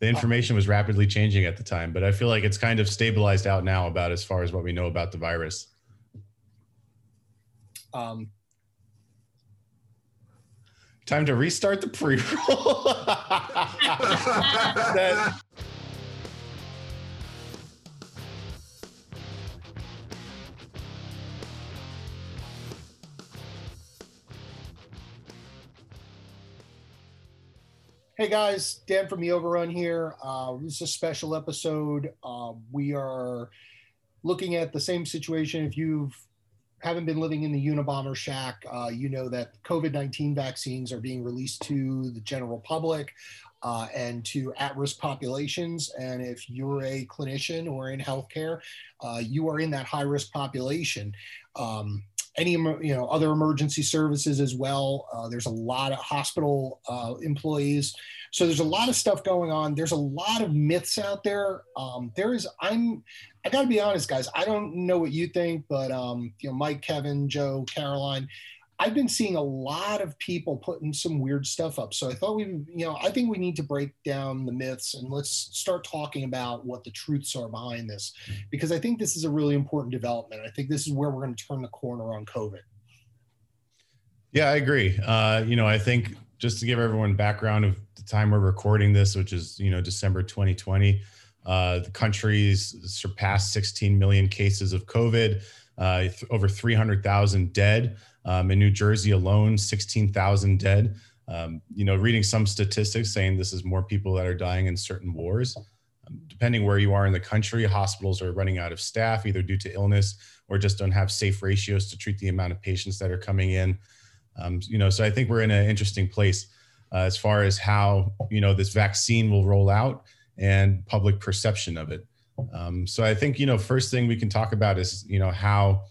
the information was rapidly changing at the time, but I feel like it's kind of stabilized out now about as far as what we know about the virus. Um, Time to restart the pre-roll. that, Hey guys, Dan from the Overrun here. Uh, this is a special episode. Uh, we are looking at the same situation. If you haven't been living in the Unabomber shack, uh, you know that COVID 19 vaccines are being released to the general public uh, and to at risk populations. And if you're a clinician or in healthcare, uh, you are in that high risk population. Um, any you know other emergency services as well. Uh, there's a lot of hospital uh, employees, so there's a lot of stuff going on. There's a lot of myths out there. Um, there is. I'm. I got to be honest, guys. I don't know what you think, but um, you know, Mike, Kevin, Joe, Caroline. I've been seeing a lot of people putting some weird stuff up. So I thought we, you know, I think we need to break down the myths and let's start talking about what the truths are behind this, because I think this is a really important development. I think this is where we're going to turn the corner on COVID. Yeah, I agree. Uh, you know, I think just to give everyone background of the time we're recording this, which is you know December 2020, uh, the country's surpassed 16 million cases of COVID, uh, over 300,000 dead. Um, in New Jersey alone, 16,000 dead. Um, you know, reading some statistics saying this is more people that are dying in certain wars. Um, depending where you are in the country, hospitals are running out of staff either due to illness or just don't have safe ratios to treat the amount of patients that are coming in. Um, you know, so I think we're in an interesting place uh, as far as how you know this vaccine will roll out and public perception of it. Um, so I think you know, first thing we can talk about is you know how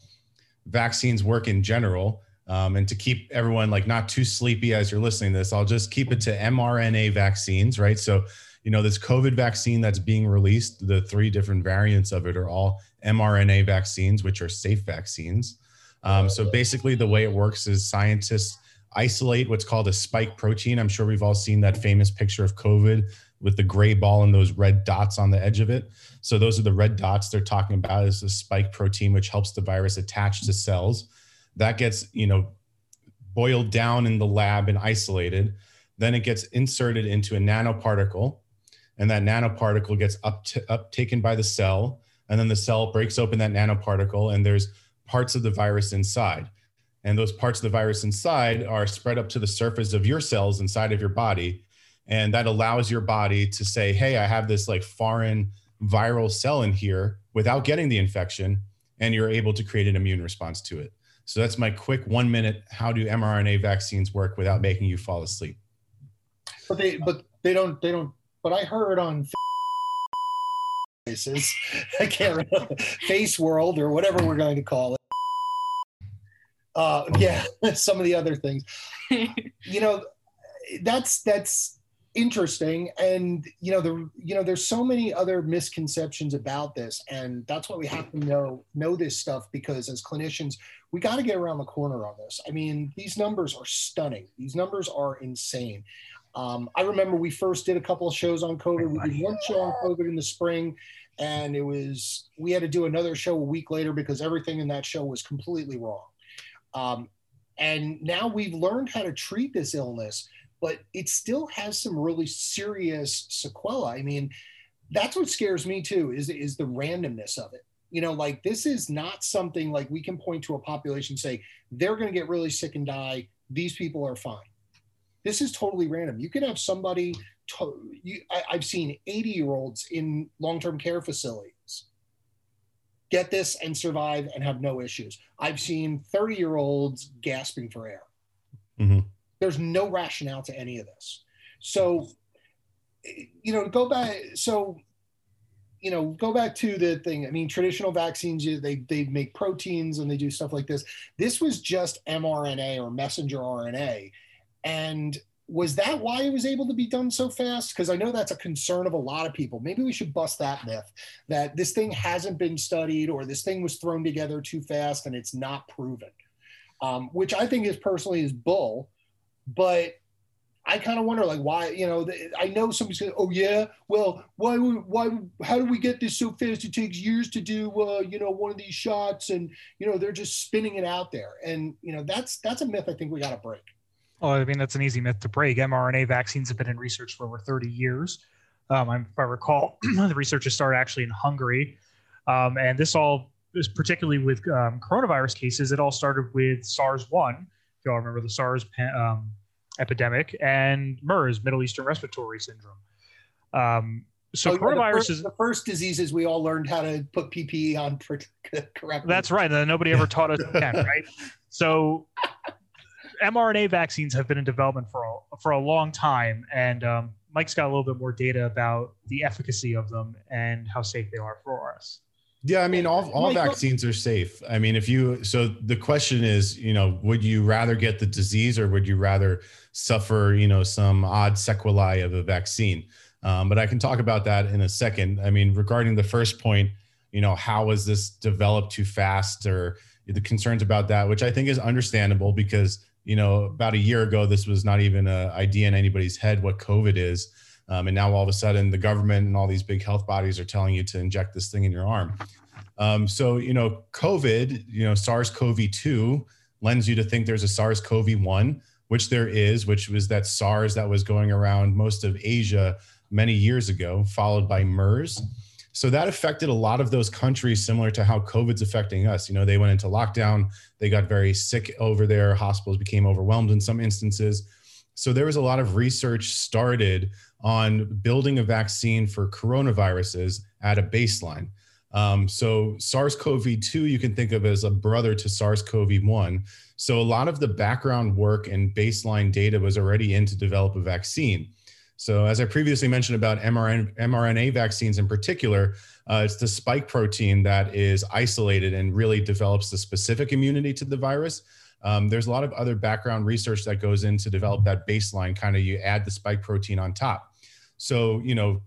vaccines work in general. Um, and to keep everyone like not too sleepy as you're listening to this, I'll just keep it to mRNA vaccines, right? So, you know, this COVID vaccine that's being released, the three different variants of it are all mRNA vaccines, which are safe vaccines. Um, so basically, the way it works is scientists isolate what's called a spike protein. I'm sure we've all seen that famous picture of COVID with the gray ball and those red dots on the edge of it. So those are the red dots they're talking about is the spike protein, which helps the virus attach to cells. That gets, you know, boiled down in the lab and isolated. Then it gets inserted into a nanoparticle, and that nanoparticle gets up to, uptaken by the cell. And then the cell breaks open that nanoparticle, and there's parts of the virus inside. And those parts of the virus inside are spread up to the surface of your cells inside of your body. And that allows your body to say, hey, I have this like foreign viral cell in here without getting the infection, and you're able to create an immune response to it. So that's my quick one minute how do mRNA vaccines work without making you fall asleep. But they but they don't they don't but I heard on faces I can't remember face world or whatever we're going to call it. Uh yeah, some of the other things. you know, that's that's interesting. And you know you know there's so many other misconceptions about this and that's why we have to know know this stuff because as clinicians we got to get around the corner on this. I mean these numbers are stunning. These numbers are insane. Um, i remember we first did a couple of shows on covid. We did one show on covid in the spring and it was we had to do another show a week later because everything in that show was completely wrong. Um, and now we've learned how to treat this illness but it still has some really serious sequelae. I mean, that's what scares me too is is the randomness of it. You know, like this is not something like we can point to a population and say they're going to get really sick and die. These people are fine. This is totally random. You can have somebody. To, you, I, I've seen 80 year olds in long term care facilities get this and survive and have no issues. I've seen 30 year olds gasping for air. Mm-hmm. There's no rationale to any of this. So, you know, go back. So, you know, go back to the thing. I mean, traditional vaccines, they they make proteins and they do stuff like this. This was just mRNA or messenger RNA, and was that why it was able to be done so fast? Because I know that's a concern of a lot of people. Maybe we should bust that myth that this thing hasn't been studied or this thing was thrown together too fast and it's not proven, um, which I think is personally is bull but I kind of wonder, like, why, you know, I know somebody's going, oh, yeah, well, why, why, how do we get this so fast? It takes years to do, uh, you know, one of these shots and, you know, they're just spinning it out there. And, you know, that's, that's a myth I think we got to break. Well, I mean, that's an easy myth to break. mRNA vaccines have been in research for over 30 years. Um, if I recall, the research started actually in Hungary. Um, and this all particularly with um, coronavirus cases, it all started with SARS 1. If y'all remember the SARS um, epidemic and MERS, Middle Eastern Respiratory Syndrome. Um, so oh, coronavirus the first, is the first diseases we all learned how to put PPE on correctly. That's right. Nobody ever taught us that, right? So mRNA vaccines have been in development for a, for a long time, and um, Mike's got a little bit more data about the efficacy of them and how safe they are for us. Yeah, I mean, all, all vaccines are safe. I mean, if you, so the question is, you know, would you rather get the disease or would you rather suffer, you know, some odd sequelae of a vaccine? Um, but I can talk about that in a second. I mean, regarding the first point, you know, how was this developed too fast or the concerns about that, which I think is understandable because, you know, about a year ago, this was not even an idea in anybody's head what COVID is. Um, and now all of a sudden, the government and all these big health bodies are telling you to inject this thing in your arm. Um, so, you know, COVID, you know, SARS CoV 2 lends you to think there's a SARS CoV 1, which there is, which was that SARS that was going around most of Asia many years ago, followed by MERS. So that affected a lot of those countries, similar to how COVID's affecting us. You know, they went into lockdown, they got very sick over there, hospitals became overwhelmed in some instances. So there was a lot of research started on building a vaccine for coronaviruses at a baseline. Um, so SARS-CoV-2 you can think of as a brother to SARS-CoV-1. So a lot of the background work and baseline data was already in to develop a vaccine. So as I previously mentioned about mRNA, mRNA vaccines in particular, uh, it's the spike protein that is isolated and really develops the specific immunity to the virus. Um, there's a lot of other background research that goes in to develop that baseline. Kind of you add the spike protein on top. So, you know,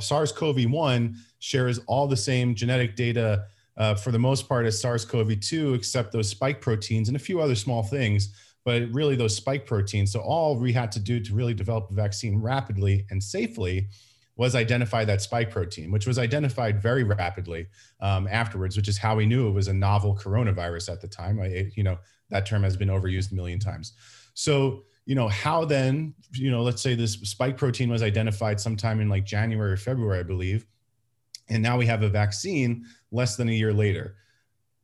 SARS CoV 1 shares all the same genetic data uh, for the most part as SARS CoV 2, except those spike proteins and a few other small things, but really those spike proteins. So, all we had to do to really develop a vaccine rapidly and safely was identify that spike protein, which was identified very rapidly um, afterwards, which is how we knew it was a novel coronavirus at the time. I, you know, that term has been overused a million times. So, you know, how then, you know, let's say this spike protein was identified sometime in like January or February, I believe. And now we have a vaccine less than a year later.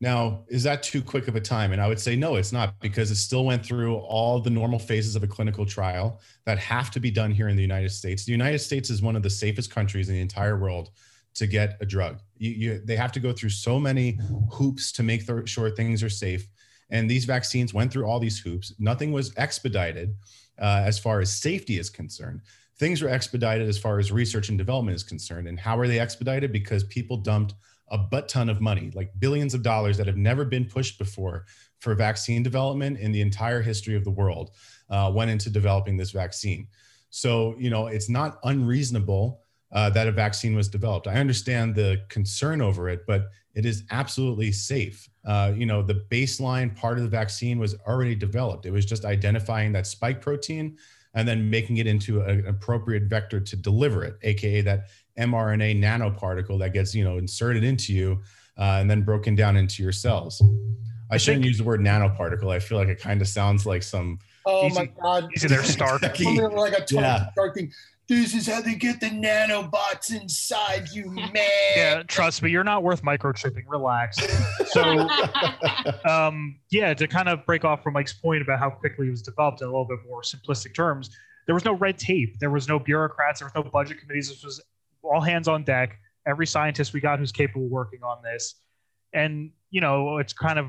Now, is that too quick of a time? And I would say no, it's not because it still went through all the normal phases of a clinical trial that have to be done here in the United States. The United States is one of the safest countries in the entire world to get a drug. You, you, they have to go through so many hoops to make sure things are safe. And these vaccines went through all these hoops. Nothing was expedited uh, as far as safety is concerned. Things were expedited as far as research and development is concerned. And how are they expedited? Because people dumped a butt ton of money, like billions of dollars that have never been pushed before for vaccine development in the entire history of the world, uh, went into developing this vaccine. So, you know, it's not unreasonable uh, that a vaccine was developed. I understand the concern over it, but it is absolutely safe. Uh, you know, the baseline part of the vaccine was already developed. It was just identifying that spike protein and then making it into an appropriate vector to deliver it, aka that mRNA nanoparticle that gets you know inserted into you uh, and then broken down into your cells. I, I shouldn't use the word nanoparticle. I feel like it kind of sounds like some. Oh easy, my god! Easy there, Stark. like a yeah. Stark thing this is how they get the nanobots inside you, man. Yeah, trust me, you're not worth microchipping. Relax. So, um, yeah, to kind of break off from Mike's point about how quickly it was developed in a little bit more simplistic terms, there was no red tape. There was no bureaucrats. There was no budget committees. This was all hands on deck. Every scientist we got who's capable of working on this. And, you know, it's kind of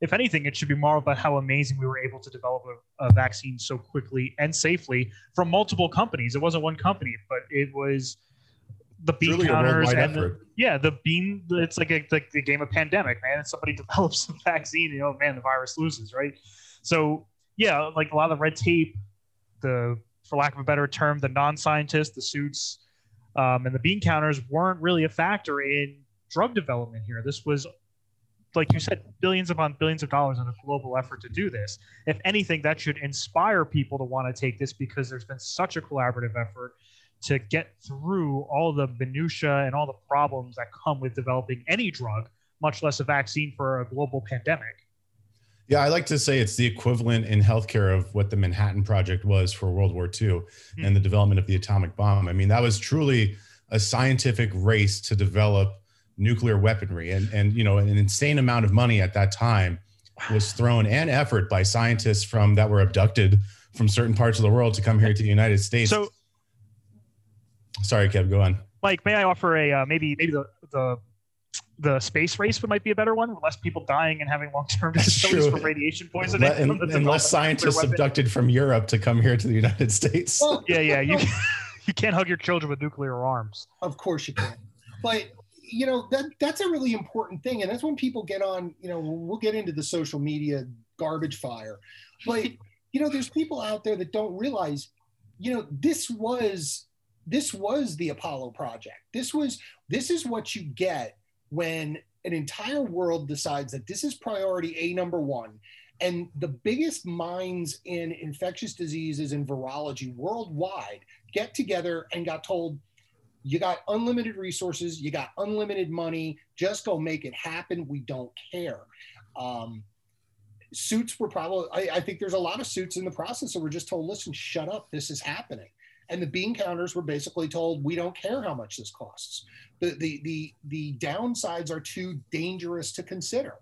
if anything, it should be more about how amazing we were able to develop a, a, vaccine so quickly and safely from multiple companies. It wasn't one company, but it was the bean Truly counters and the, yeah, the bean. It's like a, like the game of pandemic, man. If somebody develops a vaccine, you know, man, the virus loses, right? So yeah, like a lot of red tape, the for lack of a better term, the non-scientists, the suits, um, and the bean counters weren't really a factor in drug development here. This was like you said, billions upon billions of dollars in a global effort to do this. If anything, that should inspire people to want to take this because there's been such a collaborative effort to get through all the minutia and all the problems that come with developing any drug, much less a vaccine for a global pandemic. Yeah, I like to say it's the equivalent in healthcare of what the Manhattan Project was for World War II mm. and the development of the atomic bomb. I mean, that was truly a scientific race to develop nuclear weaponry, and and you know, an insane amount of money at that time was thrown and effort by scientists from that were abducted from certain parts of the world to come here to the United States. So, sorry, Kev, go on. Mike, may I offer a uh, maybe maybe the the the space race would might be a better one. with Less people dying and having long term disabilities from radiation poisoning. And, and less scientists abducted from Europe to come here to the United States. Well, yeah, yeah. You you can't hug your children with nuclear arms. Of course you can. But you know that that's a really important thing, and that's when people get on. You know, we'll get into the social media garbage fire, but you know, there's people out there that don't realize. You know, this was this was the Apollo project. This was this is what you get when an entire world decides that this is priority A number one, and the biggest minds in infectious diseases and virology worldwide get together and got told, you got unlimited resources, you got unlimited money, just go make it happen. We don't care. Um, suits were probably, I, I think there's a lot of suits in the process that were just told, listen, shut up, this is happening and the bean counters were basically told we don't care how much this costs the the the, the downsides are too dangerous to consider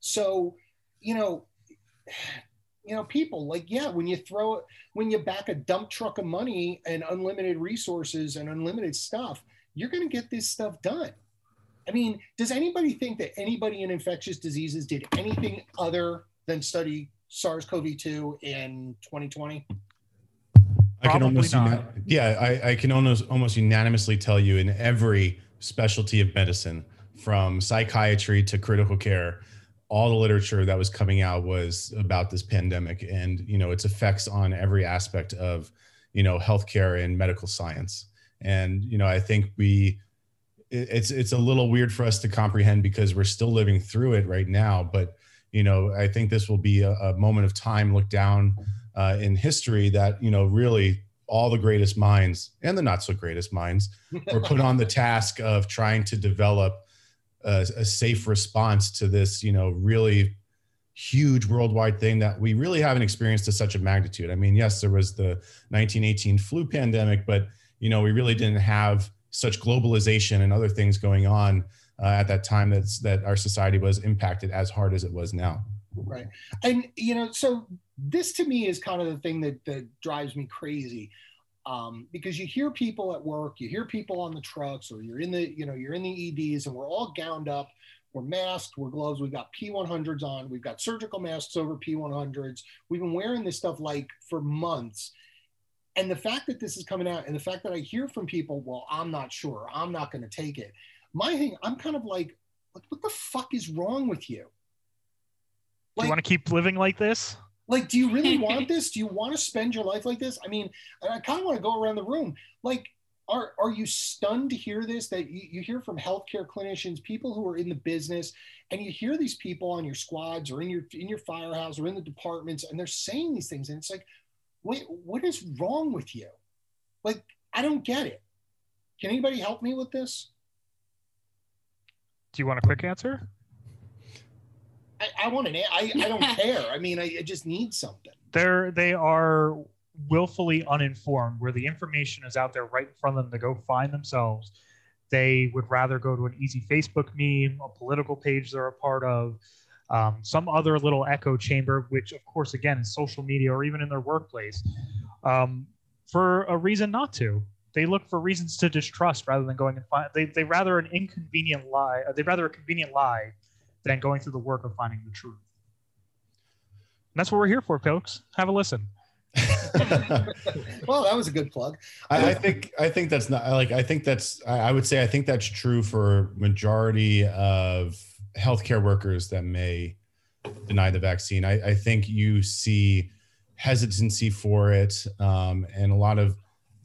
so you know you know people like yeah when you throw when you back a dump truck of money and unlimited resources and unlimited stuff you're going to get this stuff done. I mean does anybody think that anybody in infectious diseases did anything other than study SARS-CoV-2 in 2020 I can almost uni- yeah, I, I can almost almost unanimously tell you in every specialty of medicine, from psychiatry to critical care, all the literature that was coming out was about this pandemic and you know its effects on every aspect of you know healthcare and medical science. And you know, I think we it's it's a little weird for us to comprehend because we're still living through it right now. But you know, I think this will be a, a moment of time looked down uh, in history that you know really all the greatest minds and the not so greatest minds were put on the task of trying to develop a, a, safe response to this you know really huge worldwide thing that we really haven't experienced to such a magnitude. I mean yes there was the 1918 flu pandemic but you know we really didn't have such globalization and other things going on uh, at that time that's that our society was impacted as hard as it was now. Right. And you know so this to me is kind of the thing that, that drives me crazy um, because you hear people at work you hear people on the trucks or you're in the you know you're in the eds and we're all gowned up. We're masked we're gloves we've got p100s on we've got surgical masks over p100s we've been wearing this stuff like for months. And the fact that this is coming out and the fact that i hear from people well i'm not sure i'm not going to take it. My thing i'm kind of like what the fuck is wrong with you? Like, Do you want to keep living like this? Like, do you really want this? Do you want to spend your life like this? I mean, I kind of want to go around the room. Like, are are you stunned to hear this? That you, you hear from healthcare clinicians, people who are in the business, and you hear these people on your squads or in your in your firehouse or in the departments, and they're saying these things, and it's like, wait, what is wrong with you? Like, I don't get it. Can anybody help me with this? Do you want a quick answer? I, I want an. I I don't care. I mean, I, I just need something. They're they are willfully uninformed, where the information is out there right in front of them to go find themselves. They would rather go to an easy Facebook meme, a political page they're a part of, um, some other little echo chamber, which of course again is social media or even in their workplace, um, for a reason not to. They look for reasons to distrust rather than going and find. They they rather an inconvenient lie. They rather a convenient lie than going through the work of finding the truth. And that's what we're here for, folks. Have a listen. well, that was a good plug. I, I, think I think that's not like I think that's I would say I think that's true for majority of healthcare workers that may deny the vaccine. I, I think you see hesitancy for it um, and a lot of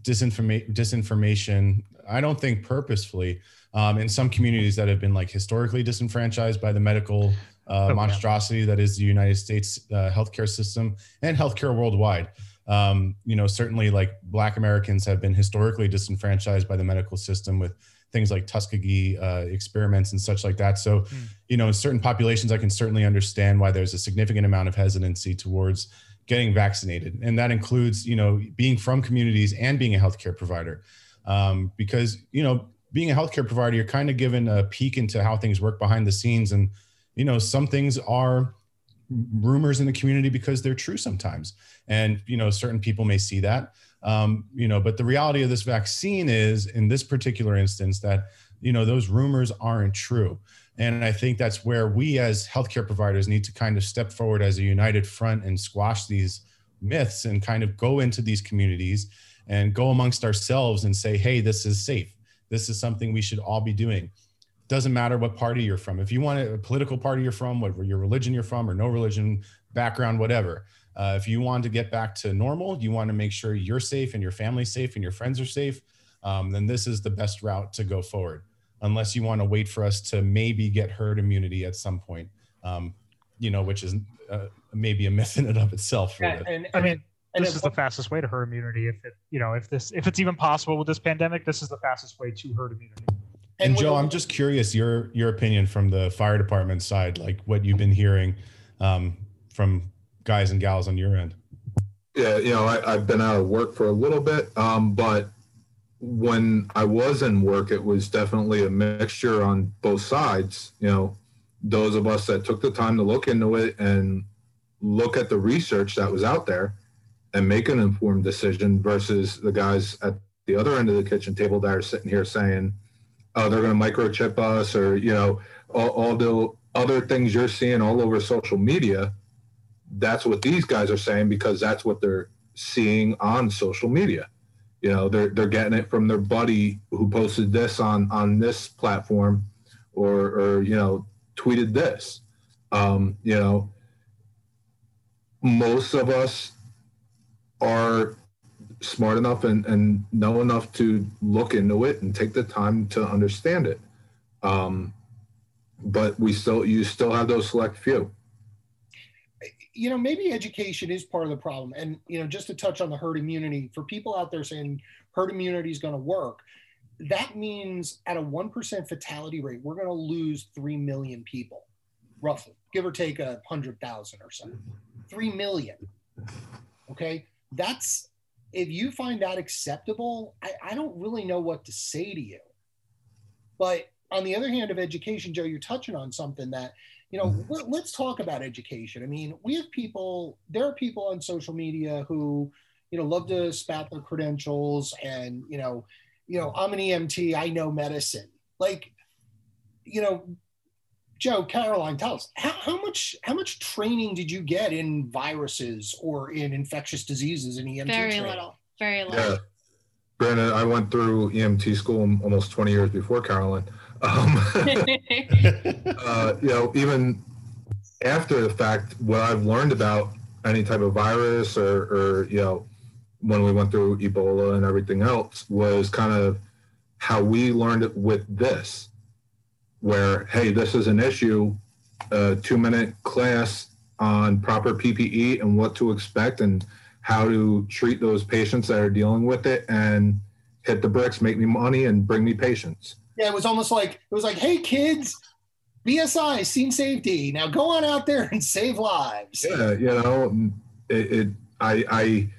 disinformation disinformation I don't think purposefully. Um, in some communities that have been like historically disenfranchised by the medical uh, oh, monstrosity that is the United States uh, healthcare system and healthcare worldwide. Um, you know, certainly like Black Americans have been historically disenfranchised by the medical system with things like Tuskegee uh, experiments and such like that. So, mm. you know, in certain populations, I can certainly understand why there's a significant amount of hesitancy towards getting vaccinated, and that includes, you know, being from communities and being a healthcare provider, um, because you know, being a healthcare provider, you're kind of given a peek into how things work behind the scenes, and you know, some things are rumors in the community because they're true sometimes, and you know, certain people may see that um, you know, but the reality of this vaccine is, in this particular instance, that you know those rumors aren't true. And I think that's where we as healthcare providers need to kind of step forward as a united front and squash these myths and kind of go into these communities and go amongst ourselves and say, hey, this is safe. This is something we should all be doing. Doesn't matter what party you're from. If you want a political party you're from, what your religion you're from, or no religion background, whatever. Uh, if you want to get back to normal, you want to make sure you're safe and your family's safe and your friends are safe, um, then this is the best route to go forward. Unless you want to wait for us to maybe get herd immunity at some point, um, you know, which is uh, maybe a myth in and of itself. Yeah, and, and, I mean, and this is the fastest way to herd immunity. If it, you know, if this, if it's even possible with this pandemic, this is the fastest way to herd immunity. And, and Joe, I'm just curious your your opinion from the fire department side, like what you've been hearing um, from guys and gals on your end? Yeah, you know, I, have been out of work for a little bit, um, but when I was in work, it was definitely a mixture on both sides. You know, those of us that took the time to look into it and look at the research that was out there and make an informed decision versus the guys at the other end of the kitchen table that are sitting here saying, oh, they're going to microchip us or, you know, all, all the other things you're seeing all over social media that's what these guys are saying because that's what they're seeing on social media. You know, they're they're getting it from their buddy who posted this on on this platform, or or you know tweeted this. Um, you know, most of us are smart enough and, and know enough to look into it and take the time to understand it. Um, but we still you still have those select few you know, maybe education is part of the problem. And, you know, just to touch on the herd immunity, for people out there saying herd immunity is going to work, that means at a 1% fatality rate, we're going to lose 3 million people, roughly, give or take a 100,000 or so. 3 million. Okay. That's, if you find that acceptable, I, I don't really know what to say to you. But on the other hand of education, Joe, you're touching on something that you know mm-hmm. let, us talk about education i mean we have people there are people on social media who you know love to spout their credentials and you know you know i'm an emt i know medicine like you know joe caroline tell us how, how much how much training did you get in viruses or in infectious diseases in emt very training? little very little yeah. Granted, I went through EMT school almost 20 years before Caroline. Um, uh, you know, even after the fact, what I've learned about any type of virus or, or, you know, when we went through Ebola and everything else was kind of how we learned it with this, where, hey, this is an issue, a two minute class on proper PPE and what to expect and how to treat those patients that are dealing with it and hit the bricks, make me money and bring me patients yeah, it was almost like it was like, hey kids, BSI scene safety. Now go on out there and save lives. Yeah, you know, it, it I I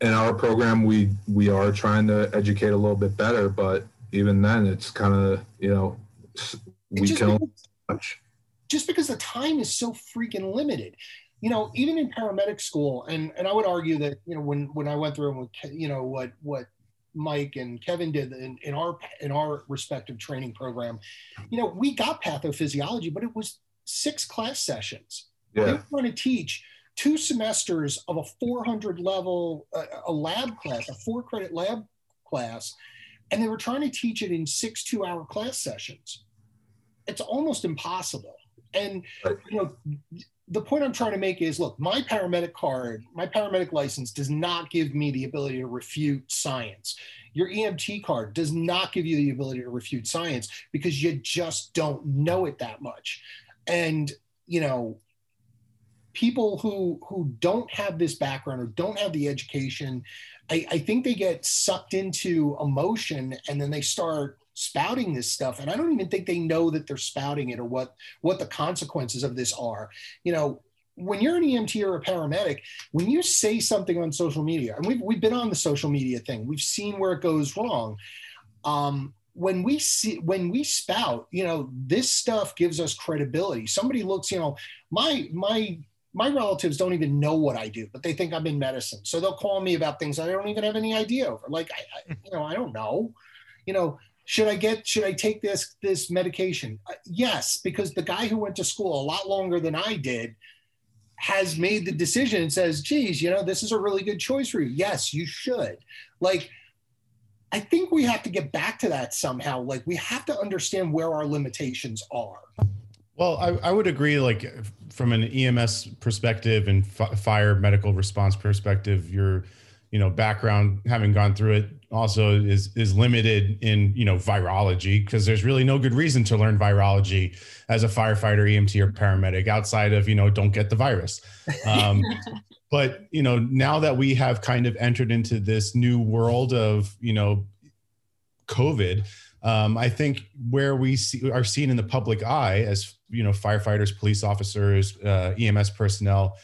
in our program we we are trying to educate a little bit better, but even then it's kind of you know we can only much. Just because the time is so freaking limited you know, even in paramedic school, and and I would argue that you know when when I went through with you know what what Mike and Kevin did in, in our in our respective training program, you know, we got pathophysiology, but it was six class sessions. Yeah. They were going to teach two semesters of a 400 level uh, a lab class, a four credit lab class, and they were trying to teach it in six two hour class sessions. It's almost impossible. And you know, the point I'm trying to make is look, my paramedic card, my paramedic license does not give me the ability to refute science. your EMT card does not give you the ability to refute science because you just don't know it that much. And, you know, people who who don't have this background or don't have the education, I, I think they get sucked into emotion and then they start spouting this stuff and i don't even think they know that they're spouting it or what what the consequences of this are you know when you're an EMT or a paramedic, when you say something on social media, and we've, we've been on the social media thing, we've seen where it goes wrong. Um, when we see when we spout, you know, this stuff gives us credibility. Somebody looks, you know, my my my relatives don't even know what I do, but they think I'm in medicine. So they'll call me about things I don't even have any idea over. Like I, I you know, I don't know. You know, should I get should I take this this medication? Uh, yes, because the guy who went to school a lot longer than I did has made the decision and says, geez, you know, this is a really good choice for you. Yes, you should. Like, I think we have to get back to that somehow. Like, we have to understand where our limitations are. Well, I, I would agree. Like, from an EMS perspective and f- fire medical response perspective, your, you know, background having gone through it also is is limited in you know virology because there's really no good reason to learn virology as a firefighter emt or paramedic outside of you know don't get the virus um, but you know now that we have kind of entered into this new world of you know covid um, i think where we see, are seen in the public eye as you know firefighters police officers uh, ems personnel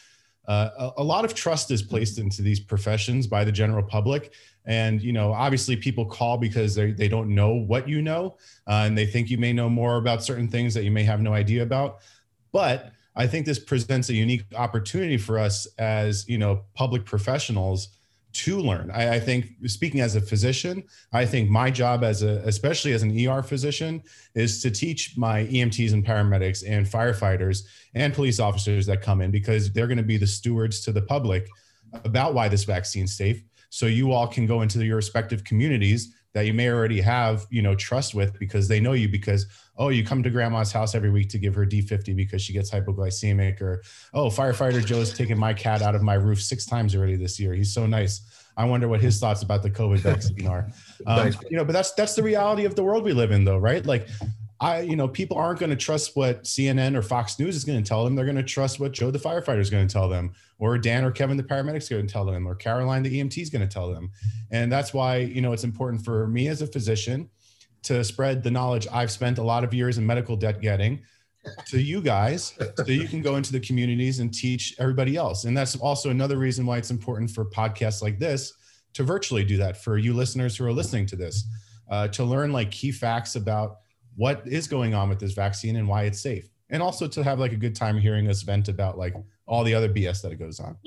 uh, a, a lot of trust is placed into these professions by the general public. And you know obviously people call because they, they don't know what you know uh, and they think you may know more about certain things that you may have no idea about. But i think this presents a unique opportunity for us as you know public professionals to learn. I, I, think speaking as a physician i think my job as a especially as an er physician is to teach my emts and paramedics and firefighters and police officers that come in because they're going to be the stewards to the public about why this vaccine's safe. So you all can go into your respective communities that you may already have you know trust with because they know you because oh you come to grandma's house every week to give her d50 because she gets hypoglycemic or oh firefighter joe's taken my cat out of my roof six times already this year. He's so nice. I wonder what his thoughts about the covid vaccine are. Um, you know but that's that's the reality of the world we live in though right? Like I, you know, people aren't going to trust what CNN or Fox News is going to tell them. They're going to trust what Joe the firefighter is going to tell them, or Dan or Kevin the paramedic is going to tell them, or Caroline the EMT is going to tell them. And that's why, you know, it's important for me as a physician to spread the knowledge I've spent a lot of years in medical debt getting to you guys so you can go into the communities and teach everybody else. And that's also another reason why it's important for podcasts like this to virtually do that for you listeners who are listening to this, uh, to learn like key facts about what is going on with this vaccine and why it's safe and also to have like a good time hearing us vent about like all the other bs that it goes on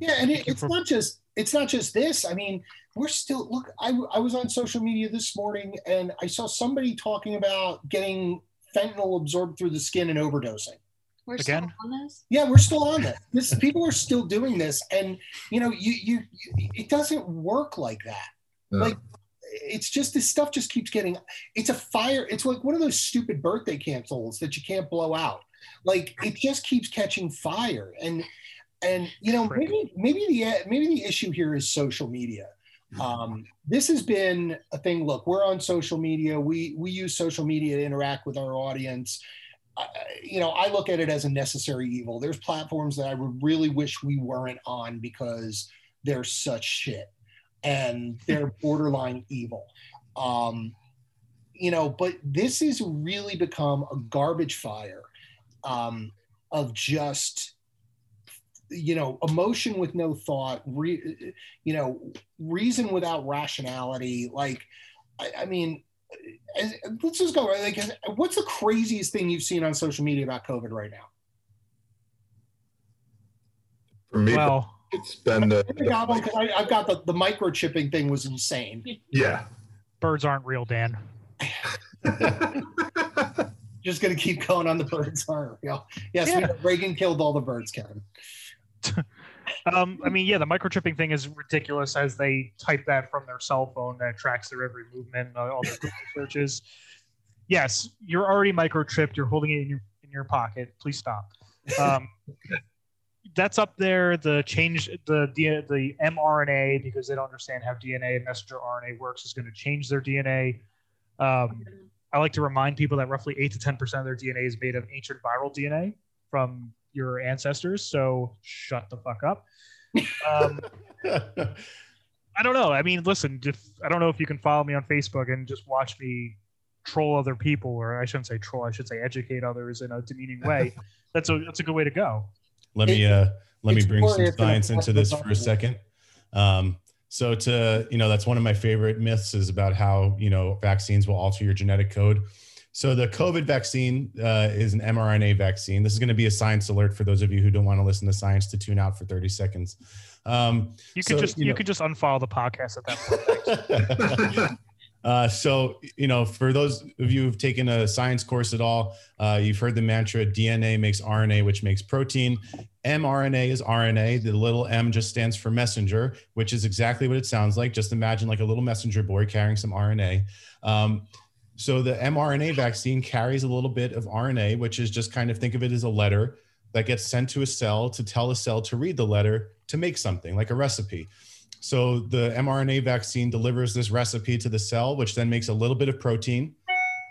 yeah and it, it's not just it's not just this i mean we're still look I, I was on social media this morning and i saw somebody talking about getting fentanyl absorbed through the skin and overdosing We're Again? still on this? yeah we're still on this this people are still doing this and you know you you, you it doesn't work like that No. like it's just this stuff just keeps getting it's a fire it's like one of those stupid birthday candles that you can't blow out. Like it just keeps catching fire. And and you know maybe maybe the maybe the issue here is social media. Um, this has been a thing. Look we're on social media. We we use social media to interact with our audience. I, you know i look at it as a necessary evil. There's platforms that i would really wish we weren't on because they're such shit and they're borderline evil. Um, you know, but this has really become a garbage fire um, of just, you know, emotion with no thought, re, you know, reason without rationality. Like, I, I mean, as, let's just go. Like, what's the craziest thing you've seen on social media about COVID right now? For me, Well, it's been the, I got one 'cause I, I've got the, the microchipping thing was insane. yeah. birds aren't real, Dan. Just gonna keep going on the birds aren't real. Yes, we Yeah. know Reagan killed all the birds, Kevin. Um, I mean, yeah, the microchipping thing is ridiculous as they type that from their cell phone that tracks their every movement, uh, all their Google searches. Yes, you're already microchipped. You're holding it in your in your pocket. Please stop. Um, that's up there. The change the the the mRNA because they don't understand how DNA and messenger RNA works is going to change their DNA. Um, I like to remind people that roughly eight to ten percent of their DNA is made of ancient viral DNA from your ancestors. So shut the fuck up. Um, I don't know. I mean, listen, if, I don't know if you can follow me on Facebook and just watch me troll other people, or I shouldn't say troll, I should say educate others in a demeaning way. that's a that's a good way to go. Let me uh let me bring some science into this for a second. Um, so to you know, that's one of my favorite myths is about how you know vaccines will alter your genetic code. So the COVID vaccine uh, is an mRNA vaccine. This is going to be a science alert for those of you who don't want to listen to science to tune out for 30 seconds. Um, you could so, just you, you know, could just unfollow the podcast at that point. Uh, so, you know, for those of you who've taken a science course at all, uh, you've heard the mantra DNA makes RNA, which makes protein. mRNA is RNA. The little m just stands for messenger, which is exactly what it sounds like. Just imagine like a little messenger boy carrying some RNA. Um, so the mRNA vaccine carries a little bit of RNA, which is just kind of think of it as a letter that gets sent to a cell to tell a cell to read the letter to make something like a recipe. So the mRNA vaccine delivers this recipe to the cell, which then makes a little bit of protein,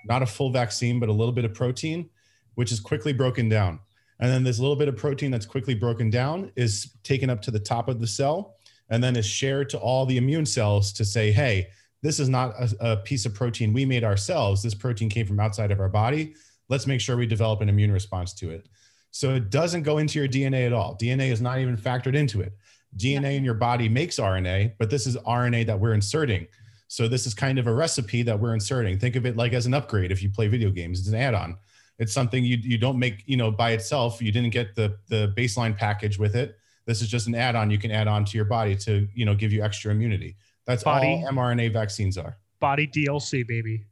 not a full vaccine, but a little bit of protein, which is quickly broken down. And then this little bit of protein that's quickly broken down is taken up to the top of the cell and then is shared to all the immune cells to say, hey, this is not a, a piece of protein we made ourselves. This protein came from outside of our body. Let's make sure we develop an immune response to it. So it doesn't go into your DNA at all. DNA is not even factored into it. DNA in your body makes RNA, but this is RNA that we're inserting. So this is kind of a recipe that we're inserting. Think of it like as an upgrade if you play video games. It's an add-on. It's something you you don't make, you know, by itself. You didn't get the the baseline package with it. This is just an add-on you can add on to your body to, you know, give you extra immunity. That's body, all mRNA vaccines are. Body DLC, baby.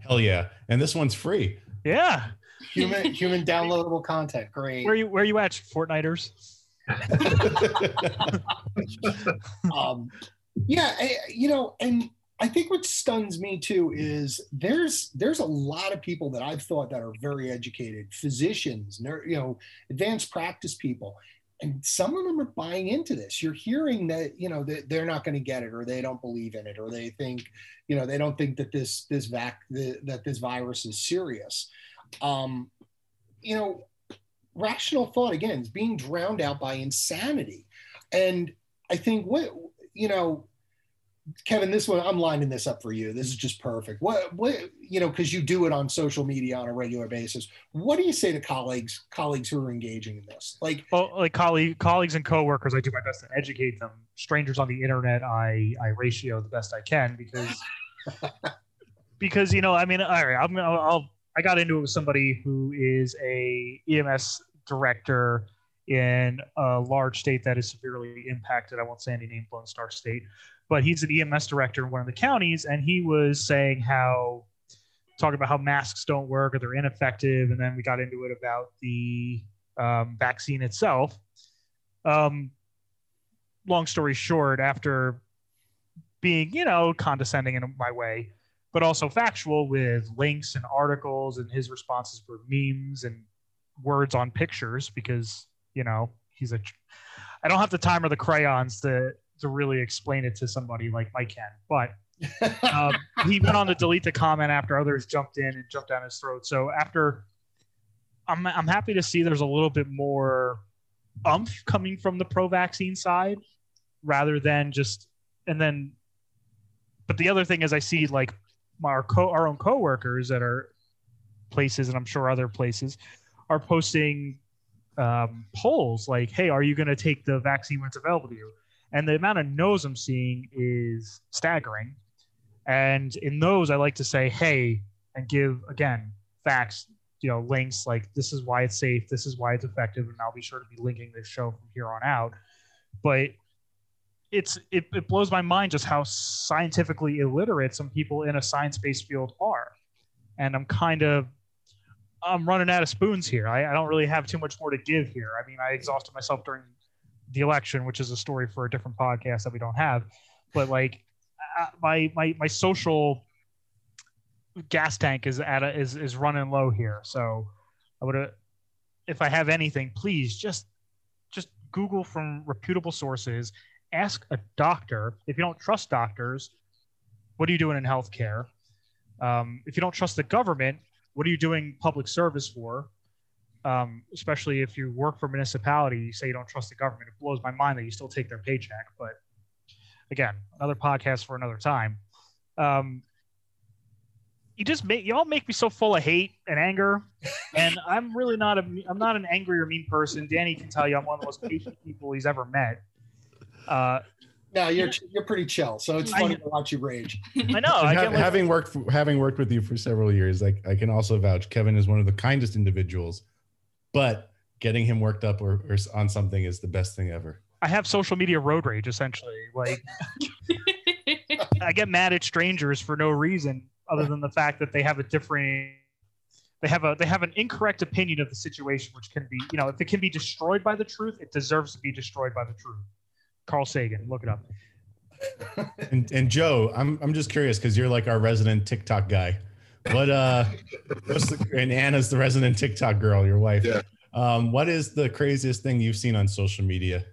Hell yeah. And this one's free. Yeah. Human human downloadable content. Great. Where you where you at, Fortniters? um, yeah, I, you know, and I think what stuns me too is there's there's a lot of people that I've thought that are very educated, physicians, you know, advanced practice people, and some of them are buying into this. You're hearing that you know that they're not going to get it, or they don't believe in it, or they think, you know, they don't think that this this vac the, that this virus is serious. Um, you know, rational thought again is being drowned out by insanity. And I think what you know, Kevin, this one I'm lining this up for you. This is just perfect. What what you know, because you do it on social media on a regular basis. What do you say to colleagues colleagues who are engaging in this? Like well, like colleague colleagues and coworkers, I do my best to educate them. Strangers on the internet, I I ratio the best I can because because you know, I mean, all right, I'm I'll I got into it with somebody who is a EMS director in a large state that is severely impacted. I won't say any name, Lone Star State, but he's an EMS director in one of the counties, and he was saying how talking about how masks don't work or they're ineffective, and then we got into it about the um, vaccine itself. Um, long story short, after being you know condescending in my way, but also factual with links and articles, and his responses were memes and words on pictures because you know he's a i don't have the time or the crayons to to really explain it to somebody like mike can but um, he went on to delete the comment after others jumped in and jumped down his throat. So after i'm, I'm happy to see there's a little bit more umph coming from the pro vaccine side rather than just and then but the other thing is i see like our co our own coworkers that are places and i'm sure other places are posting um, polls like, "Hey, are you going to take the vaccine when it's available to you?" And the amount of no's I'm seeing is staggering. And in those, I like to say, "Hey," and give again facts, you know, links like this is why it's safe, this is why it's effective, and I'll be sure to be linking this show from here on out. But it's it, it blows my mind just how scientifically illiterate some people in a science-based field are and i'm kind of I'm running out of spoons here. I, I, don't really have too much more to give here. I mean, I exhausted myself during the election, which is a story for a different podcast that we don't have. But like, my my my social gas tank is at a, is is running low here. So I would, if I have anything, please just just Google from reputable sources. Ask a doctor. If you don't trust doctors, what are you doing in healthcare? Um, if you don't trust the government, what are you doing public service for? Um, especially if you work for a municipality, you say you don't trust the government. It blows my mind that you still take their paycheck. But again, another podcast for another time. Um, you just make y'all make me so full of hate and anger, and I'm really not a I'm not an angry or mean person. Danny can tell you I'm one of the most patient people he's ever met. Uh, no, you're you're pretty chill, so it's funny I, to watch you rage. I know. I ha- having worked for, having worked with you for several years, like I can also vouch. Kevin is one of the kindest individuals, but getting him worked up or, or on something is the best thing ever. I have social media road rage essentially. Like I get mad at strangers for no reason other than the fact that they have a different they have a they have an incorrect opinion of the situation which can be you know if it can be destroyed by the truth it deserves to be destroyed by the truth carl sagan look it up and, and joe i'm, I'm just curious because you're like our resident tiktok guy what uh what's the, and anna's the resident tiktok girl your wife yeah. um what is the craziest thing you've seen on social media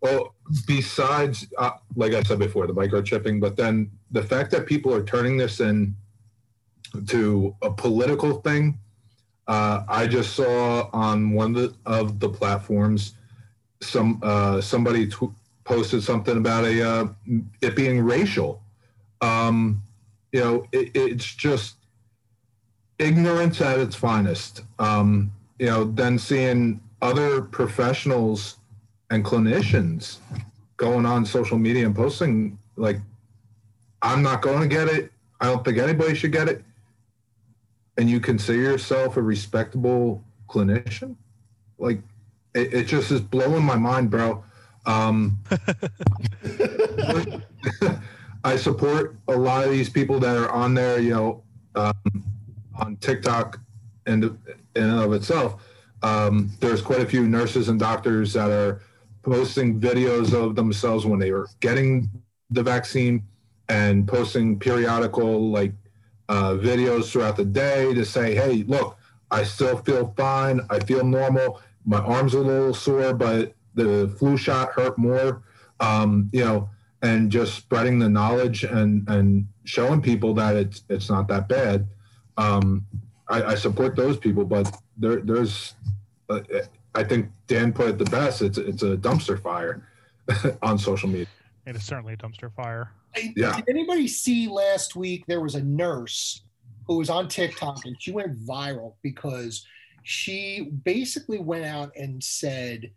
well, besides, uh, like I said before, the microchipping, but then the fact that people are turning this in to a political thing. Uh, I just saw on one of the, of the platforms some uh, somebody t- posted something about a uh, it being racial. Um, you know, it, it's just ignorance at its finest. Um, you know, then seeing other professionals and clinicians going on social media and posting like i'm not going to get it i don't think anybody should get it and you consider yourself a respectable clinician like it, it just is blowing my mind bro um, i support a lot of these people that are on there you know um, on tiktok and in and of itself um, there's quite a few nurses and doctors that are posting videos of themselves when they were getting the vaccine and posting periodical like uh, videos throughout the day to say, hey, look, I still feel fine. I feel normal. My arm's are a little sore, but the flu shot hurt more. Um, you know, and just spreading the knowledge and and showing people that it's it's not that bad. Um, I, I support those people, but there there's uh, I think Dan put it the best. It's it's a dumpster fire on social media. It is certainly a dumpster fire. Yeah. Did anybody see last week? There was a nurse who was on TikTok and she went viral because she basically went out and said,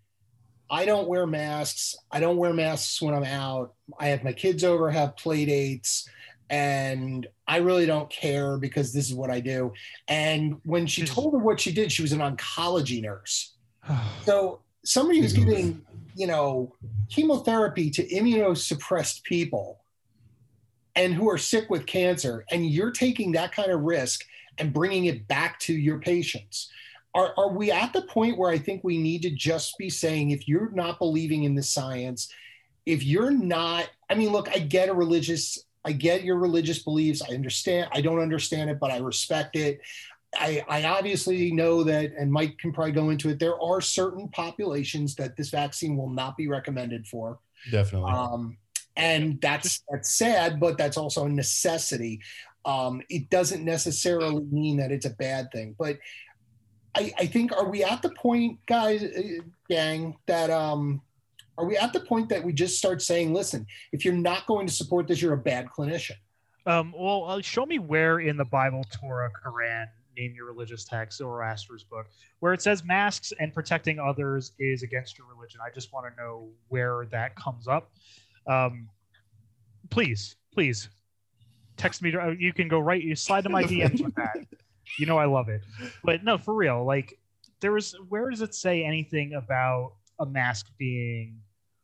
I don't wear masks. I don't wear masks when I'm out. I have my kids over, have play dates, and I really don't care because this is what I do. And when she told her what she did, she was an oncology nurse so somebody who's giving, you know, chemotherapy to immunosuppressed people and who are sick with cancer, and you're taking that kind of risk and bringing it back to your patients. Are, are we at the point where I think we need to just be saying, if you're not believing in the science, if you're not, I mean, look, I get a religious, I get your religious beliefs. I understand. I don't understand it, but I respect it. I, I, obviously know that, and Mike can probably go into it. There are certain populations that this vaccine will not be recommended for. Definitely. Um, and that's that's sad, but that's also a necessity. Um, it doesn't necessarily mean that it's a bad thing, but I, I think are we at the point, guys, uh, gang, that um, are we at the point that we just start saying, listen, if you're not going to support this, you're a bad clinician. Um, well, uh, show me where in the Bible, Torah, Quran, name your religious text, Zoroaster's book, where it says masks and protecting others is against your religion. I just want to know where that comes up. Um, please, please text me. Uh, you can go right. You slide to my DMs with that. You know I love it. But no, for real. Like there was. Where does it say anything about a mask being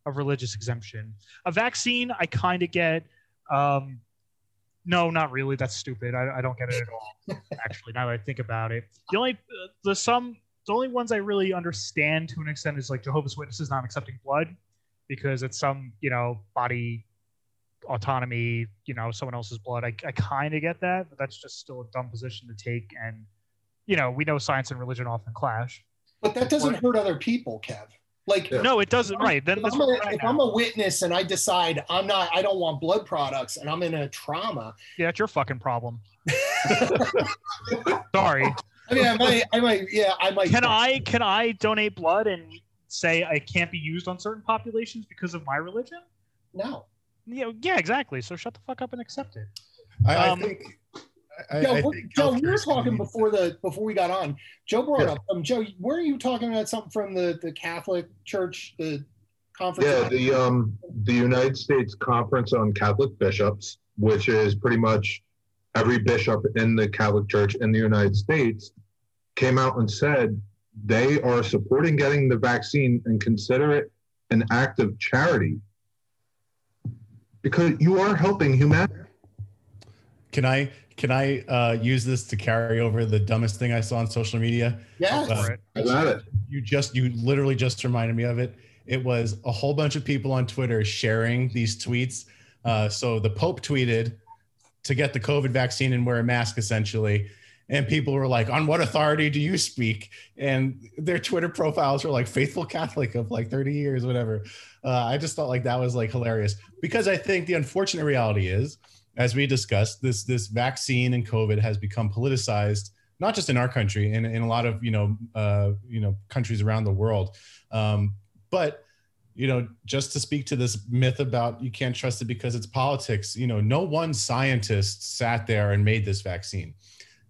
a religious exemption? A vaccine, I kind of get. Um, no, not really. That's stupid. I, I don't get it at all. Actually, now that I think about it, the only the some the only ones I really understand to an extent is like Jehovah's Witnesses not accepting blood because it's some you know body autonomy, you know, someone else's blood. I, I kind of get that, but that's just still a dumb position to take. And you know, we know science and religion often clash. But that doesn't hurt other people, Kev. Like, No, it doesn't. Right. Then if, that's I'm a, we're if. I'm a witness and I decide I'm not, I don't want blood products, and I'm in a trauma. Yeah, it's your fucking problem. Sorry. I mean, I might, I might, yeah, I might. Can I can I donate blood and say I can't be used on certain populations because of my religion? No. Yeah, yeah, exactly. So shut the fuck up and accept it. I, I Um, think. I, Joe, I we're- think Joe, we were talking before the before we got on. Joe brought Yeah. up. Um, Joe, were you talking about something from the the Catholic Church, the conference? Yeah, the um the United States Conference on Catholic Bishops, which is pretty much every bishop in the Catholic Church in the United States, came out and said they are supporting getting the vaccine and consider it an act of charity because you are helping humanity. Can I can I uh, use this to carry over the dumbest thing I saw on social media? yeah. Uh, I got it. You just you literally just reminded me of it. It was a whole bunch of people on Twitter sharing these tweets. Uh, so the Pope tweeted to get the COVID vaccine and wear a mask, essentially. And people were like, "On what authority do you speak?" And their Twitter profiles were like "faithful Catholic of like 30 years, whatever." Uh, I just thought like that was like hilarious because I think the unfortunate reality is, as we discussed, this this vaccine and COVID has become politicized, not just in our country, in, in a lot of you know uh, you know countries around the world. Um, but you know, just to speak to this myth about you can't trust it because it's politics, you know, no one scientist sat there and made this vaccine.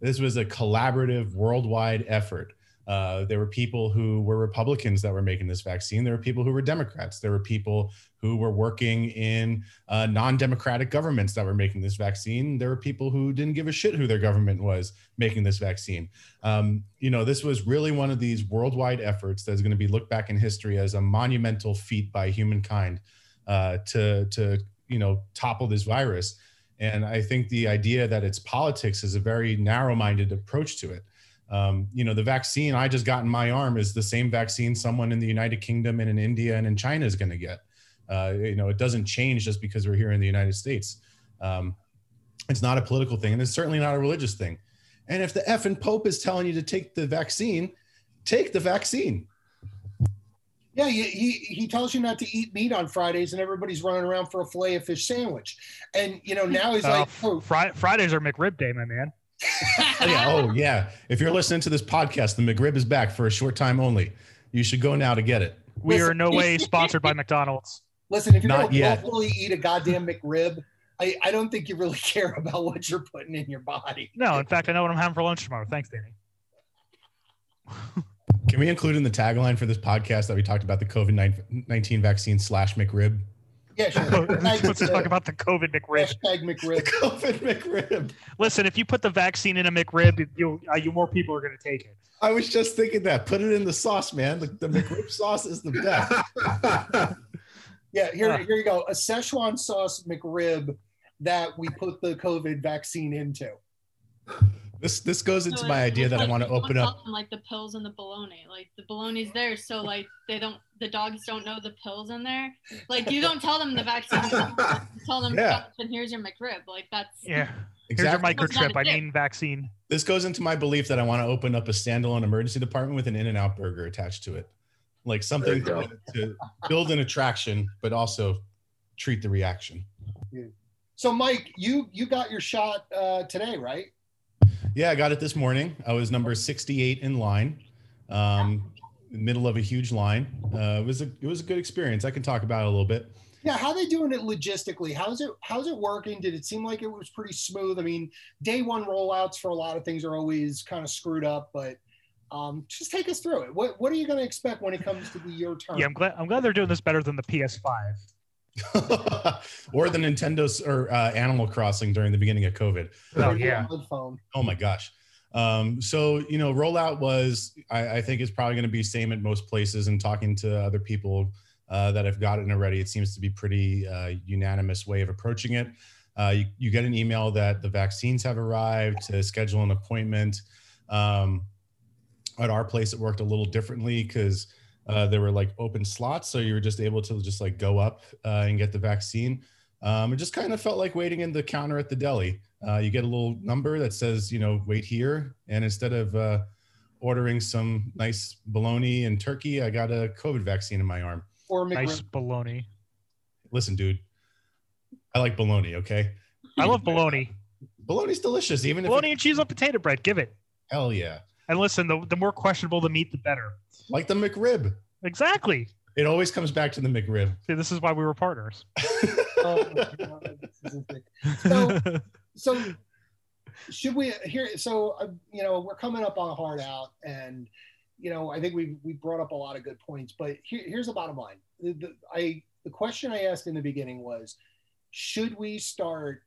This was a collaborative worldwide effort. Uh, there were people who were Republicans that were making this vaccine. There were people who were Democrats. There were people who were working in uh, non-democratic governments that were making this vaccine. There were people who didn't give a shit who their government was making this vaccine. Um, you know, this was really one of these worldwide efforts that's going to be looked back in history as a monumental feat by humankind uh, to to you know topple this virus. And I think the idea that it's politics is a very narrow-minded approach to it. Um, you know, the vaccine I just got in my arm is the same vaccine someone in the United Kingdom and in India and in China is going to get. Uh, you know, it doesn't change just because we're here in the United States. Um, it's not a political thing, and it's certainly not a religious thing. And if the effing Pope is telling you to take the vaccine, take the vaccine. Yeah, he, he he tells you not to eat meat on Fridays, and everybody's running around for a fillet of fish sandwich. And you know now he's Uh, like, oh, Fri- Fridays are McRib Day, my man. Oh, yeah. Oh, yeah. If you're listening to this podcast, the McRib is back for a short time only. You should go now to get it. We are Listen- in no way sponsored by McDonald's. listen, if you're Not gonna yet. willfully eat a goddamn McRib, I, I don't think you really care about what you're putting in your body. No, in fact, I know what I'm having for lunch tomorrow. Thanks, Danny. Can we include in the tagline for this podcast that we talked about the COVID 19 vaccine slash McRib? Yeah, sure. Let's talk about the COVID McRib. Hashtag The COVID McRib. Listen, if you put the vaccine in a McRib, you, uh, you more people are going to take it. I was just thinking that. Put it in the sauce, man. The, the McRib sauce is the best. Yeah, here, here you go. A Szechuan sauce McRib that we put the COVID vaccine into. This this goes into So my idea that I want to open up. them, like the pills and the bologna. Like the bologna's there, so like they don't. The dogs don't know the pills in there. Like you don't tell them the vaccine. tell them, Yeah. and here's your McRib. Like that's Yeah. Exactly. Here's your That's not microchip. I a dip. mean, vaccine. this goes into my belief that I want to open up a standalone emergency department with an In and Out burger attached to it, like something to, to build an attraction, but also treat the reaction. So, Mike, you you got your shot uh, today, right? Yeah, I got it this morning. I was number 68 in line, um, middle of a huge line. Uh, it was a it was a good experience. I can talk about it a little bit. Yeah, how they doing it logistically? How's it how's it working? Did it seem like it was pretty smooth? I mean, day one rollouts for a lot of things are always kind of screwed up, but um, just take us through it. What what are you going to expect when it comes to be your turn? Yeah, I'm glad. I'm glad they're doing this better than the PS5. or the Nintendo's or uh, Animal Crossing during the beginning of COVID. Oh yeah. Oh my gosh. Um, so you know, rollout was I, I think is probably going to be same at most places. And talking to other people uh, that have gotten it already, it seems to be pretty uh, unanimous way of approaching it. Uh, you, you get an email that the vaccines have arrived to schedule an appointment. Um, at our place, it worked a little differently because uh, there were like open slots, so you were just able to just like go up uh, and get the vaccine. Um, it just kind of felt like waiting in the counter at the deli. Uh, you get a little number that says, you know, wait here, and instead of uh, ordering some nice bologna and turkey, I got a COVID vaccine in my arm. Or Nice McRib. bologna. Listen, dude, I like bologna. Okay, I love bologna. bologna's delicious, even if Bologna and cheese on potato bread. Give it. hell yeah, And listen, the, the more questionable the meat, the better. like the McRib. Exactly. It always comes back to the McRib. See, this is why we were partners. Oh, God, this isn't it. So, so should we here? So uh, you know, we're coming up on a hard out, and you know, I think we we brought up a lot of good points. But here, here's the bottom line. The, the, I the question I asked in the beginning was, should we start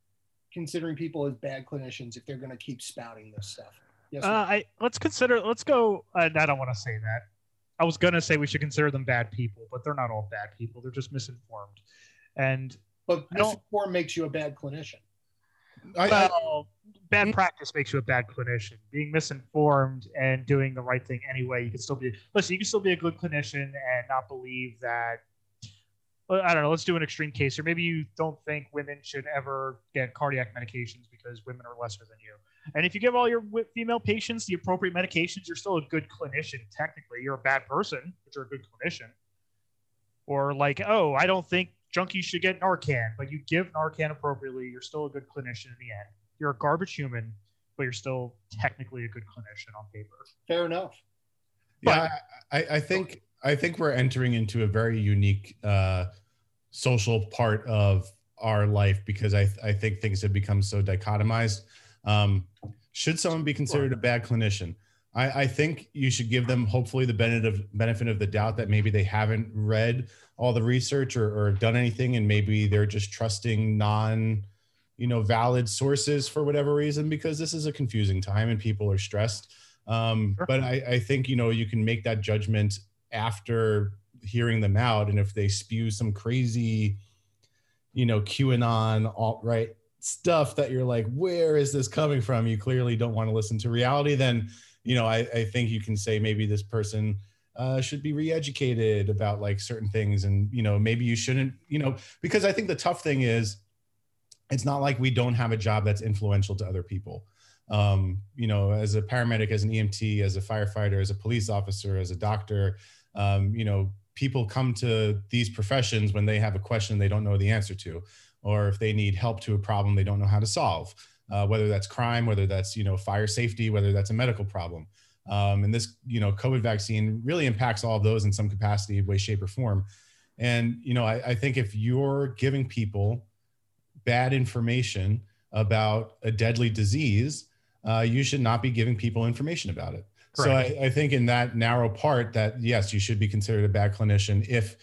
considering people as bad clinicians if they're going to keep spouting this stuff? Yes. Uh. I let's consider. Let's go. Uh, I don't want to say that. I was gonna say we should consider them bad people, but they're not all bad people. They're just misinformed. And but I don't- misinformed makes you a bad clinician. I, I, well, bad practice makes you a bad clinician. Being misinformed and doing the right thing anyway, you can still be. Listen, you can still be a good clinician and not believe that. well, I don't know. Let's do an extreme case here. Maybe you don't think women should ever get cardiac medications because women are lesser than you. And if you give all your female patients the appropriate medications, you're still a good clinician. Technically, you're a bad person, but you're a good clinician. Or like, oh, I don't think junkies should get Narcan, but you give Narcan appropriately, you're still a good clinician in the end. You're a garbage human, but you're still technically a good clinician on paper. Fair enough. yeah, I, I think I think we're entering into a very unique uh, social part of our life because I I think things have become so dichotomized. Um, should someone be considered a bad clinician? I, I think you should give them hopefully the benefit of benefit of the doubt that maybe they haven't read all the research or, or done anything, and maybe they're just trusting non, you know, valid sources for whatever reason because this is a confusing time and people are stressed. Um, Sure. But I, I think you know you can make that judgment after hearing them out, and if they spew some crazy, you know, QAnon alt right stuff that you're like, where is this coming from? You clearly don't want to listen to reality. Then you know, I, I think you can say maybe this person uh, should be re-educated about like certain things, and you know, maybe you shouldn't, you know, because I think the tough thing is, it's not like we don't have a job that's influential to other people um, you know, as a paramedic, as an EMT, as a firefighter, as a police officer, as a doctor, um, you know, people come to these professions when they have a question they don't know the answer to, or if they need help to a problem they don't know how to solve, uh, whether that's crime, whether that's, you know, fire safety, whether that's a medical problem. Um, and this, you know, COVID vaccine really impacts all of those in some capacity, way, shape, or form. And, you know, I, I think if you're giving people bad information about a deadly disease, uh, you should not be giving people information about it. So I, I think in that narrow part that yes, you should be considered a bad clinician if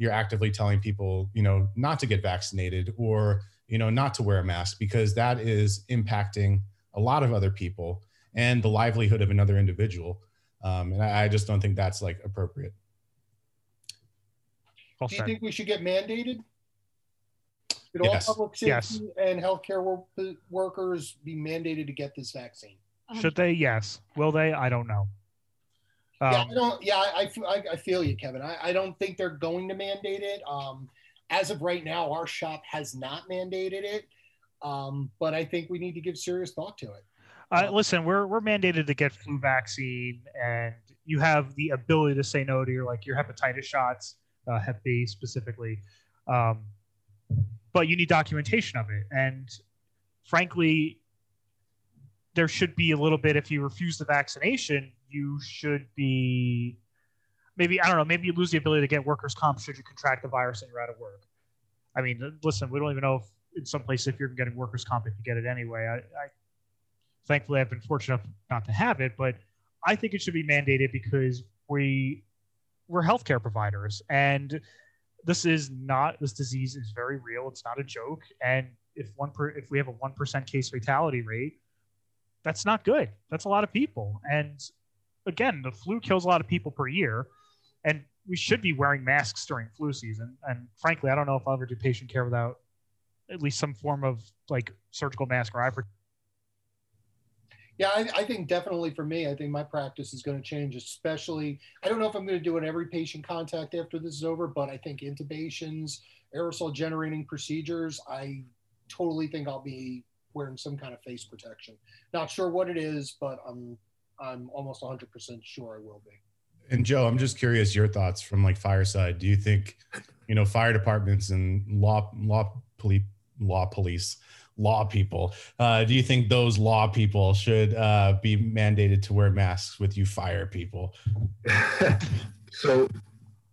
you're actively telling people, you know, not to get vaccinated or, you know, not to wear a mask because that is impacting a lot of other people and the livelihood of another individual. Um, and I, I just don't think that's like appropriate. Well Do you think we should get mandated? Should all public safety Yes. and healthcare wor- workers be mandated to get this vaccine? Should they? Yes. Will they? I don't know. Yeah, Um, I don't. Yeah, I, I, I feel you, Kevin. I, I don't think they're going to mandate it. Um, as of right now, our shop has not mandated it, um, but I think we need to give serious thought to it. Uh, listen, we're we're mandated to get flu vaccine, and you have the ability to say no to your like your hepatitis shots, uh, Hep B specifically, um, but you need documentation of it. And frankly, there should be a little bit. If you refuse the vaccination, you should be maybe I don't know. Maybe you lose the ability to get workers' comp should you contract the virus and you're out of work. I mean, listen, we don't even know if in some places if you're getting workers' comp if you get it anyway. I, I thankfully I've been fortunate enough not to have it, but I think it should be mandated because we we're healthcare providers and this is not this disease is very real. It's not a joke. And if one per if we have a one percent case fatality rate, that's not good. That's a lot of people. And again, the flu kills a lot of people per year. And we should be wearing masks during flu season. And frankly, I don't know if I'll ever do patient care without at least some form of like surgical mask or eye protection. Yeah, I, I think definitely for me, I think my practice is going to change, especially. I don't know if I'm going to do it every patient contact after this is over, but I think intubations, aerosol generating procedures, I totally think I'll be wearing some kind of face protection. Not sure what it is, but I'm I'm almost 100% sure I will be. And Joe, I'm just curious your thoughts from like fireside. Do you think, you know, fire departments and law law police law police law people, uh, do you think those law people should uh, be mandated to wear masks with you fire people? so,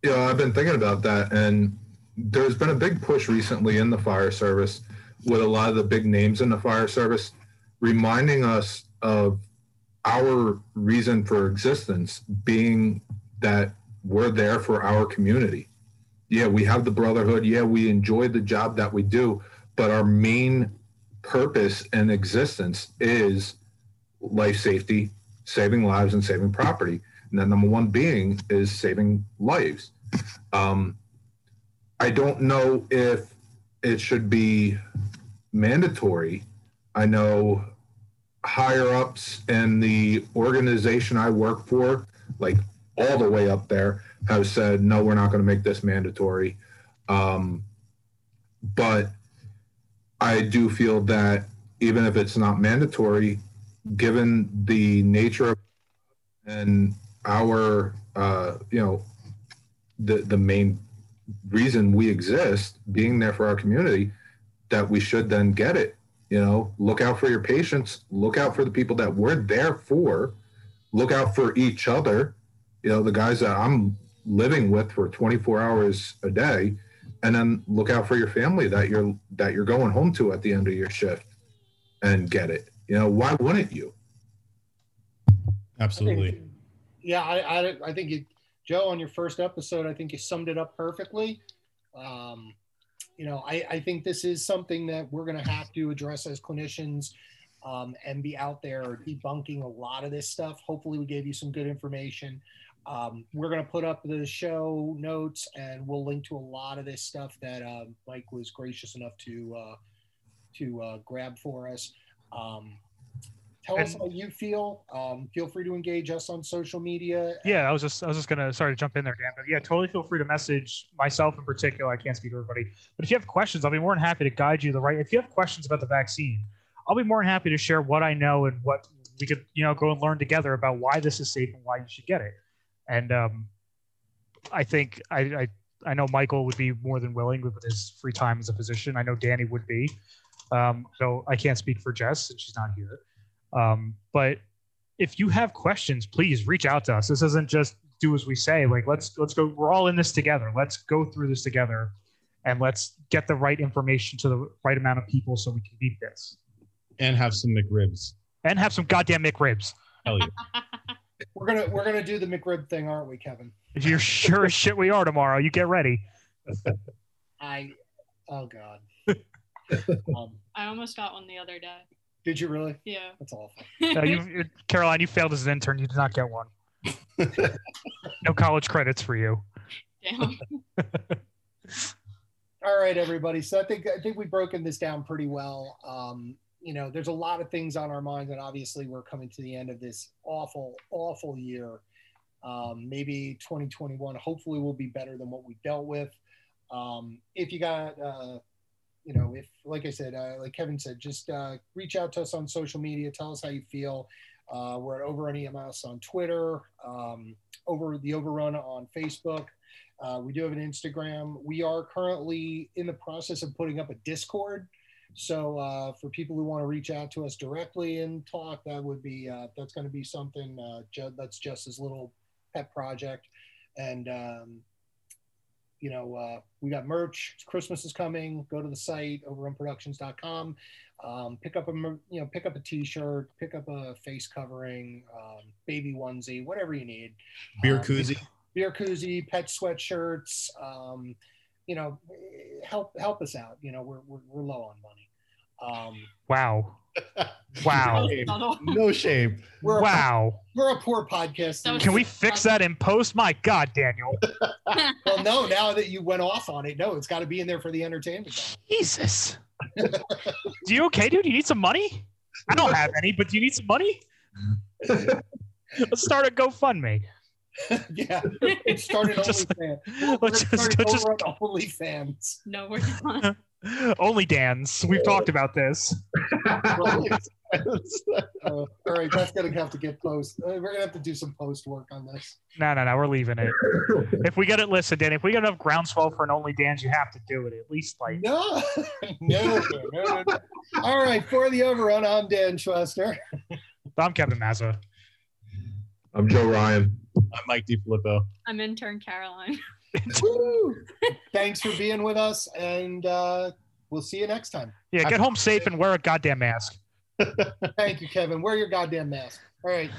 you know, I've been thinking about that, and there's been a big push recently in the fire service with a lot of the big names in the fire service, reminding us of our reason for existence being that we're there for our community. Yeah, we have the brotherhood. Yeah, we enjoy the job that we do, but our main purpose and existence is life safety, saving lives, and saving property. And the number one being is saving lives. Um, I don't know if it should be mandatory. I know higher ups in the organization I work for, like all the way up there, have said, no, we're not going to make this mandatory. Um, but I do feel that even if it's not mandatory, given the nature of and our, uh, you know, the the main reason we exist, being there for our community, that we should then get it. You know, look out for your patients, look out for the people that we're there for, look out for each other. You know, the guys that I'm living with for 24 hours a day, and then look out for your family that you're that you're going home to at the end of your shift and get it. You know, why wouldn't you? Absolutely. I think, yeah, I, I, I think you, Joe, on your first episode, I think you summed it up perfectly. Um, you know, I, I think this is something that we're going to have to address as clinicians um, and be out there debunking a lot of this stuff. Hopefully, we gave you some good information. Um, we're going to put up the show notes and we'll link to a lot of this stuff that uh, Mike was gracious enough to uh, to uh, grab for us. Um, tell us how you feel. Um, feel free to engage us on social media. Yeah, I was just I was just gonna sorry to jump in there, Dan, but yeah, totally feel free to message myself in particular. I can't speak to everybody, but if you have questions, I'll be more than happy to guide you the right. If you have questions about the vaccine, I'll be more than happy to share what I know and what we could you know go and learn together about why this is safe and why you should get it. And um, I think I, I I know Michael would be more than willing with his free time as a physician. I know Danny would be. Um, so I can't speak for Jess since she's not here. Um, but if you have questions, please reach out to us. This isn't just do as we say. Like let's let's go. We're all in this together. Let's go through this together, and let's get the right information to the right amount of people so we can beat this. And have some McRibs. And have some goddamn McRibs. Hell yeah. we're gonna we're gonna do the McRib thing, aren't we, Kevin? You're sure as shit we are tomorrow. You get ready. I oh god. um, I almost got one the other day. Did you really? Yeah. That's awful. Uh, you, Caroline, you failed as an intern. You did not get one. no college credits for you. Damn. All right, everybody. So I think I think we've broken this down pretty well. Um, you know, there's a lot of things on our minds, and obviously we're coming to the end of this awful, awful year. Um, maybe 2021, hopefully, will be better than what we dealt with. Um, if you got, uh, you know, if like I said, uh, like Kevin said, just uh, reach out to us on social media. Tell us how you feel. Uh, we're at Overrun EMS on Twitter, um, over the Overrun on Facebook. Uh, we do have an Instagram. We are currently in the process of putting up a Discord. So uh, for people who want to reach out to us directly and talk, that would be uh, that's going to be something ju- that's just his little pet project. And um, you know, uh, we got merch. Christmas is coming. Go to the site overrunproductions.com. Um, pick up a you know pick up a T-shirt, pick up a face covering, um, baby onesie, whatever you need. Beer Um, koozie. beer koozie, pet sweatshirts. Um, you know, help help us out. You know, we're we're, we're low on money. Um, Wow. Wow. No shame. we're a, Wow. we're a poor podcast. That Can we fix that in post? My God, Daniel. well, no, now that you went off on it, no, it's got to be in there for the entertainment. Jesus. Do you okay, dude? You need some money? I don't have any, but do you need some money? Let's start a GoFundMe. yeah, it started Just- OnlyFans. let's It just- started just- over on OnlyFans. no, we're not. Only Dan's. We've talked about this. Uh, all right, that's gonna have to get post. Uh, we're gonna have to do some post work on this. No, no, no. We're leaving it. If we get it, listen, Dan. If we get enough groundswell for an only Dan's, you have to do it. At least like No, no, no, no, no. All right, for the overrun, I'm Dan Schwester. I'm Kevin Mazza. I'm Joe Ryan. I'm Mike DiFilippo. I'm intern Caroline. Thanks for being with us, and uh, we'll see you next time. Yeah, get home safe and wear a goddamn mask. Thank you, Kevin. Wear your goddamn mask. All right.